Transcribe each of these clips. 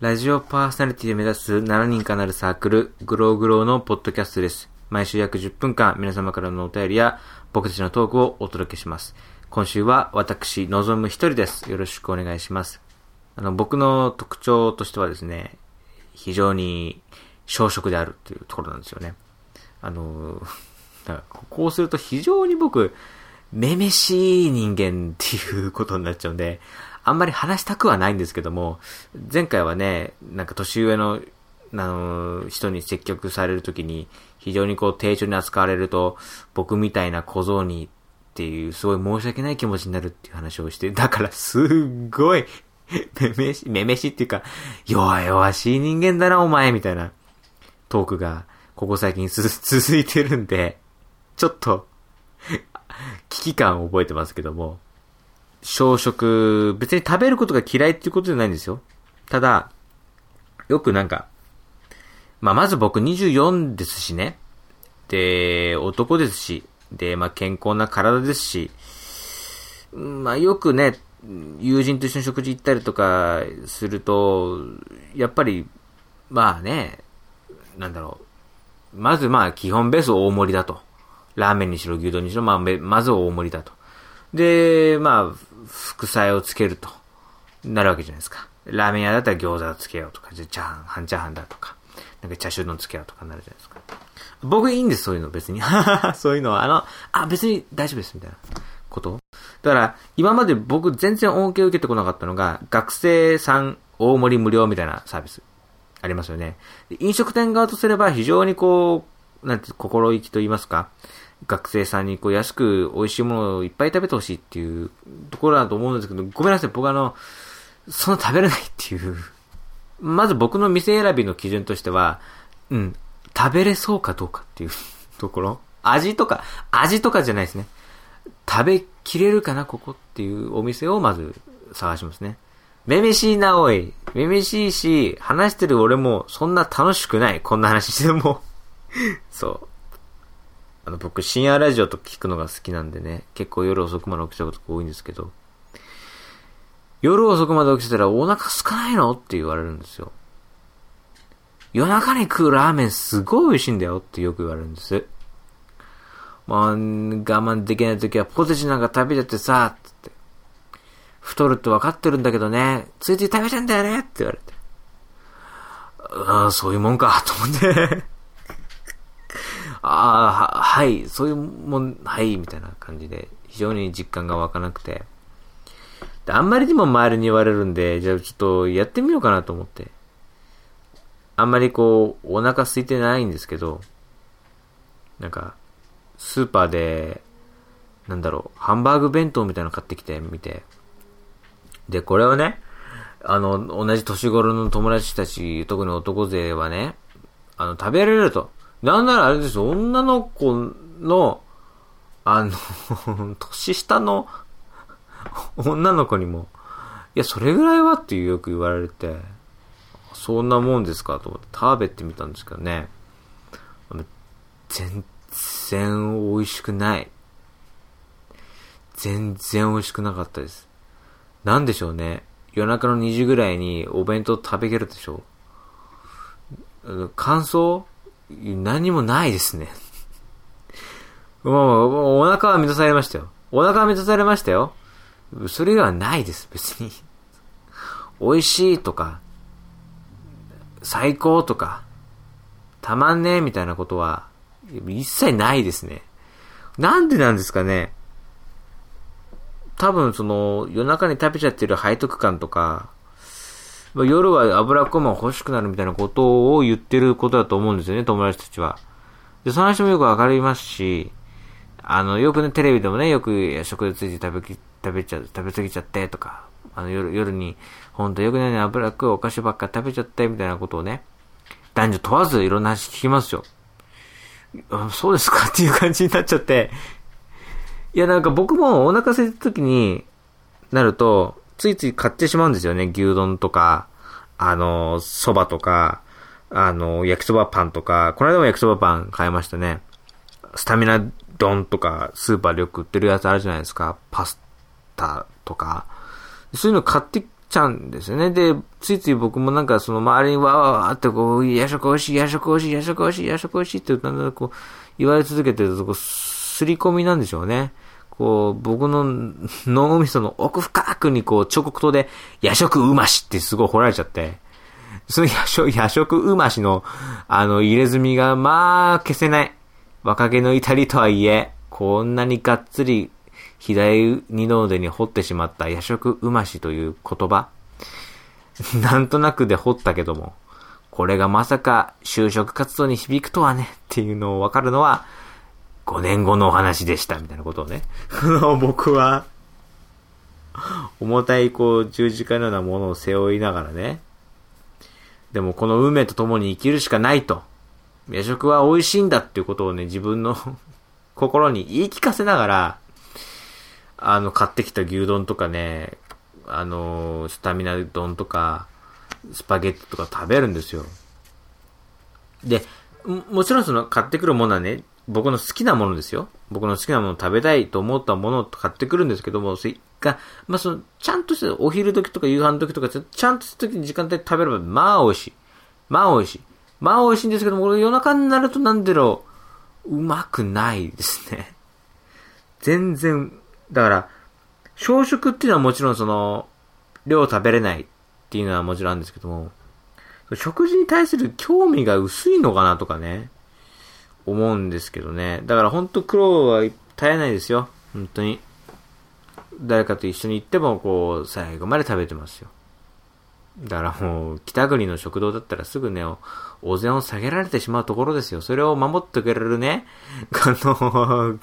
ラジオパーソナリティで目指す7人かなるサークル、グローグローのポッドキャストです。毎週約10分間、皆様からのお便りや、僕たちのトークをお届けします。今週は私、望む一人です。よろしくお願いします。あの、僕の特徴としてはですね、非常に小食であるっていうところなんですよね。あの、だからこうすると非常に僕、めめしい人間っていうことになっちゃうんで、あんまり話したくはないんですけども、前回はね、なんか年上の、あの、人に積極されるときに、非常にこう、低調に扱われると、僕みたいな小僧にっていう、すごい申し訳ない気持ちになるっていう話をして、だからすっごい、めめし、めめしっていうか、弱々しい人間だな、お前、みたいな、トークが、ここ最近続いてるんで、ちょっと、危機感を覚えてますけども、小食、別に食べることが嫌いっていうことじゃないんですよ。ただ、よくなんか、まあ、まず僕24ですしね。で、男ですし、で、まあ、健康な体ですし、まあ、よくね、友人と一緒に食事行ったりとかすると、やっぱり、まあね、なんだろう。まずまあ、基本ベース大盛りだと。ラーメンにしろ牛丼にしろ、まあ、まず大盛りだと。で、まあ、副菜をつけると。なるわけじゃないですか。ラーメン屋だったら餃子をつけようとか、じゃあチャーハン、半チャーハンだとか、なんかチャーシュー丼つけようとかなるじゃないですか。僕いいんです、そういうの別に。そういうのは、あの、あ、別に大丈夫です、みたいなこと。だから、今まで僕全然恩恵を受けてこなかったのが、学生さん大盛り無料みたいなサービス。ありますよね。飲食店側とすれば非常にこう、なんて、心意気と言いますか、学生さんにこう安く美味しいものをいっぱい食べてほしいっていうところだと思うんですけど、ごめんなさい、僕あの、そんな食べれないっていう。まず僕の店選びの基準としては、うん、食べれそうかどうかっていうところ。味とか、味とかじゃないですね。食べきれるかな、ここっていうお店をまず探しますね。めめしいな、おい。めめしいし、話してる俺もそんな楽しくない。こんな話しても。そう。あの、僕、深夜ラジオと聞くのが好きなんでね、結構夜遅くまで起きちゃうことが多いんですけど、夜遅くまで起きてたらお腹空かないのって言われるんですよ。夜中に食うラーメンすごい美味しいんだよってよく言われるんです。まあ、我慢できない時はポテチなんか食べちゃってさ、つって。太るって分かってるんだけどね、ついつい食べちゃうんだよねって言われて。ああ、そういうもんか、と思って。ああ、は、い、そういうもん、はい、みたいな感じで、非常に実感が湧かなくて。であんまりにも周りに言われるんで、じゃあちょっとやってみようかなと思って。あんまりこう、お腹空いてないんですけど、なんか、スーパーで、なんだろう、ハンバーグ弁当みたいなの買ってきてみて。で、これをね、あの、同じ年頃の友達たち、特に男勢はね、あの、食べられると。なんならあれですよ、女の子の、あの、年下の女の子にも、いや、それぐらいはってよく言われて、そんなもんですかと思って食べてみたんですけどね、全然美味しくない。全然美味しくなかったです。なんでしょうね。夜中の2時ぐらいにお弁当食べきるでしょ感想？何もないですね。まあまあ、お腹は満たされましたよ。お腹は満たされましたよ。それ以外はないです、別に。美味しいとか、最高とか、たまんねえみたいなことは、一切ないですね。なんでなんですかね。多分その、夜中に食べちゃってる背徳感とか、夜は脂っこも欲しくなるみたいなことを言ってることだと思うんですよね、友達たちは。で、その話もよくわかりますし、あの、よくね、テレビでもね、よく食でついて食べき、食べちゃ、食べ過ぎちゃってとか、あの、夜、夜に、ほんとよくね、脂っこいお菓子ばっか食べちゃってみたいなことをね、男女問わずいろんな話聞きますよ。そうですか？っていう感じになっちゃって、いや、なんか僕もお腹空いた時になると、ついつい買ってしまうんですよね。牛丼とか、あの、蕎麦とか、あの、焼きそばパンとか、この間も焼きそばパン買いましたね。スタミナ丼とか、スーパーでよく売ってるやつあるじゃないですか。パスタとか。そういうの買ってちちゃうんですよね。で、ついつい僕もなんかその周りにわーわーってこう、夜食美味しい、夜食美味しい、夜食美味しい、夜食美味しいってだんだんこう、言われ続けてると、こう、すり込みなんでしょうね。こう、僕の脳みその奥深くにこう、彫刻刀で、夜食うましってすごい掘られちゃって、その夜食、夜食うましの、あの、入れ墨が、まあ、消せない。若気の至りとはいえ、こんなにがっつり左二の腕に掘ってしまった夜食うましという言葉。なんとなくで掘ったけども、これがまさか就職活動に響くとはねっていうのをわかるのは、5年後のお話でした、みたいなことをね。僕は、重たいこう十字架のようなものを背負いながらね。でもこの運命と共に生きるしかないと。夜食は美味しいんだっていうことをね、自分の 心に言い聞かせながら、あの、買ってきた牛丼とかね、あの、スタミナ丼とか、スパゲッティとか食べるんですよ。で、もちろんその買ってくるものはね、僕の好きなものですよ。僕の好きなもの食べたいと思ったものを買ってくるんですけども、それが、まあ、その、ちゃんとしてお昼時とか夕飯時とか、ちゃんとした時に時間帯食べれば、まあ美味しい。まあ美味しい。まあ美味しいんですけども、夜中になるとなんだろう、うまくないですね。全然だから、小食っていうのはもちろんその、量食べれないっていうのはもちろんあるんですけども、食事に対する興味が薄いのかなとかね、思うんですけどね。だから本当苦労は絶えないですよ。本当に。誰かと一緒に行っても、こう、最後まで食べてますよ。だからもう、北国の食堂だったらすぐね、お膳を下げられてしまうところですよ。それを守ってくれるね、あの、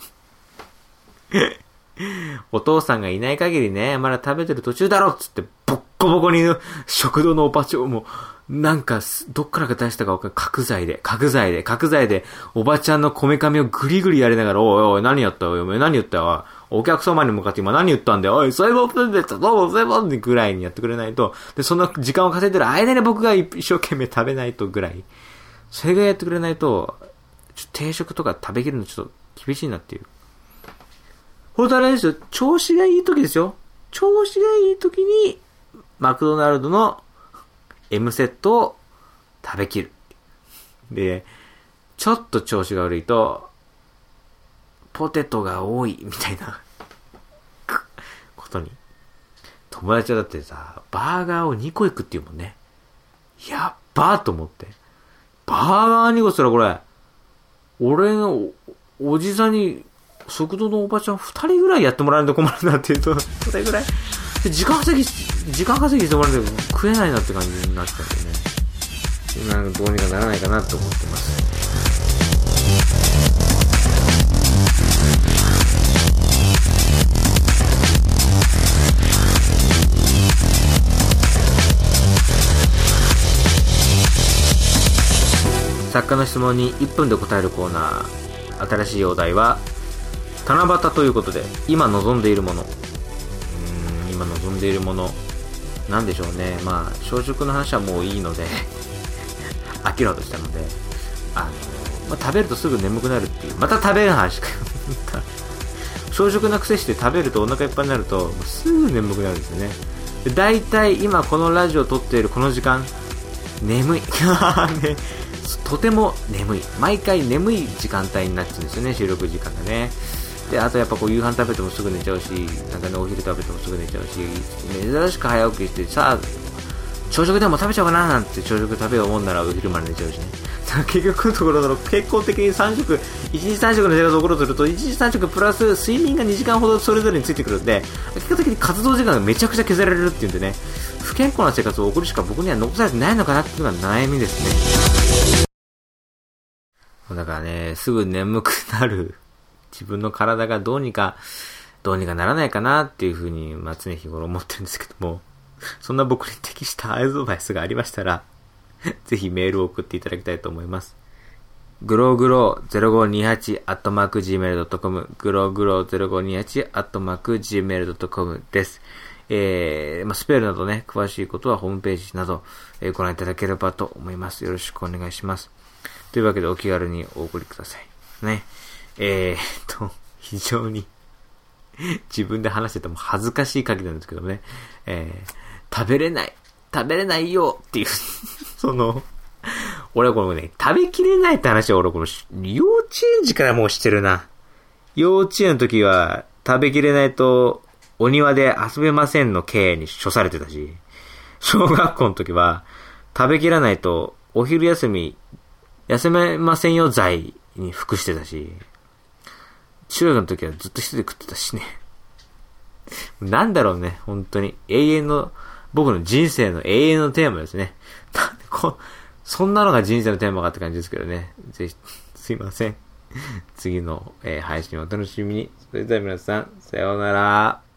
お父さんがいない限りね、まだ食べてる途中だろっつって、ボッコボコに食堂のおばちゃんも、なんか、どっからか出したかわかん角材で、角材で、角材で、おばちゃんのこめかみをぐりぐりやりながら、おいおい、何やったよ、お前何言ったよ、お客様に向かって今何言ったんだよ、おい、そういうもんで、どうも、そういうもんでぐらいにやってくれないと、で、その時間を稼いでる間に僕が一生懸命食べないとぐらい、それがやってくれないと、ちょ定食とか食べきるのちょっと厳しいなっていう。本当はあれですよ、調子がいい時ですよ。調子がいい時に、マクドナルドの M セットを食べきる。で、ちょっと調子が悪いと、ポテトが多い、みたいなことに。友達はだってさ、バーガーを2個いくっていうもんね。やっばーと思って。バーガー2個すらこれ、俺のおじさんに食堂のおばちゃん2人ぐらいやってもらえると困るなっていうと、それぐらい。で、時間稼ぎ、時間稼ぎしてもらえると食えないなって感じになっちゃうんでね。今、どうにかならないかなと思ってます。作家の質問に1分で答えるコーナー新しいお題は七夕ということで、今望んでいるもの。うん、今望んでいるもの。なんでしょうね。まあ、小食の話はもういいので 飽きろとしたので、あの、まあ、食べるとすぐ眠くなるっていう、また食べる話か。小食な癖して食べるとお腹いっぱいになると、すぐ眠くなるんですよね。で大体今このラジオを撮っているこの時間、眠い。ね、とても眠い。毎回眠い時間帯になっちゃうんですよね、収録時間がね。で、あとやっぱこう夕飯食べてもすぐ寝ちゃうし、なんかね、お昼食べてもすぐ寝ちゃうし、珍しく早起きして、さあ、朝食でも食べちゃおうかななんて朝食食べようもんならお昼まで寝ちゃうしね。結局のところだろ、結構的に3食、1日3食の生活を送ろうとすると、1日3食プラス睡眠が2時間ほどそれぞれについてくるんで、結果的に活動時間がめちゃくちゃ削られるっていうんでね、不健康な生活を送るしか僕には残されてないのかなっていうのが悩みですね。だからね、すぐ眠くなる自分の体がどうにか、どうにかならないかなっていうふうに、まあ、常日頃思ってるんですけども、そんな僕に適したアドバイスがありましたら、ぜひメールを送っていただきたいと思います。グローグロー0528 gmail.com グローグロー0528 gmail.com です。えー、まあ、スペルなどね、詳しいことはホームページなど、えー、ご覧いただければと思います。よろしくお願いします。というわけでお気軽にお送りください。ね。えー、っと、非常に 自分で話してても恥ずかしい限りなんですけどね。えー、食べれない。食べれないよっていう、その、俺はこのね、食べきれないって話は俺この、幼稚園児からもうしてるな。幼稚園の時は、食べきれないと、お庭で遊べませんの刑に処されてたし、小学校の時は、食べきらないと、お昼休み、休めませんよ罪に服してたし、中学の時はずっと一人で食ってたしね。なんだろうね、本当に。永遠の、僕の人生の永遠のテーマですね。なんでこそんなのが人生のテーマかって感じですけどね。ぜひ、すいません。次の、えー配信をお楽しみに。それでは皆さん、さようなら。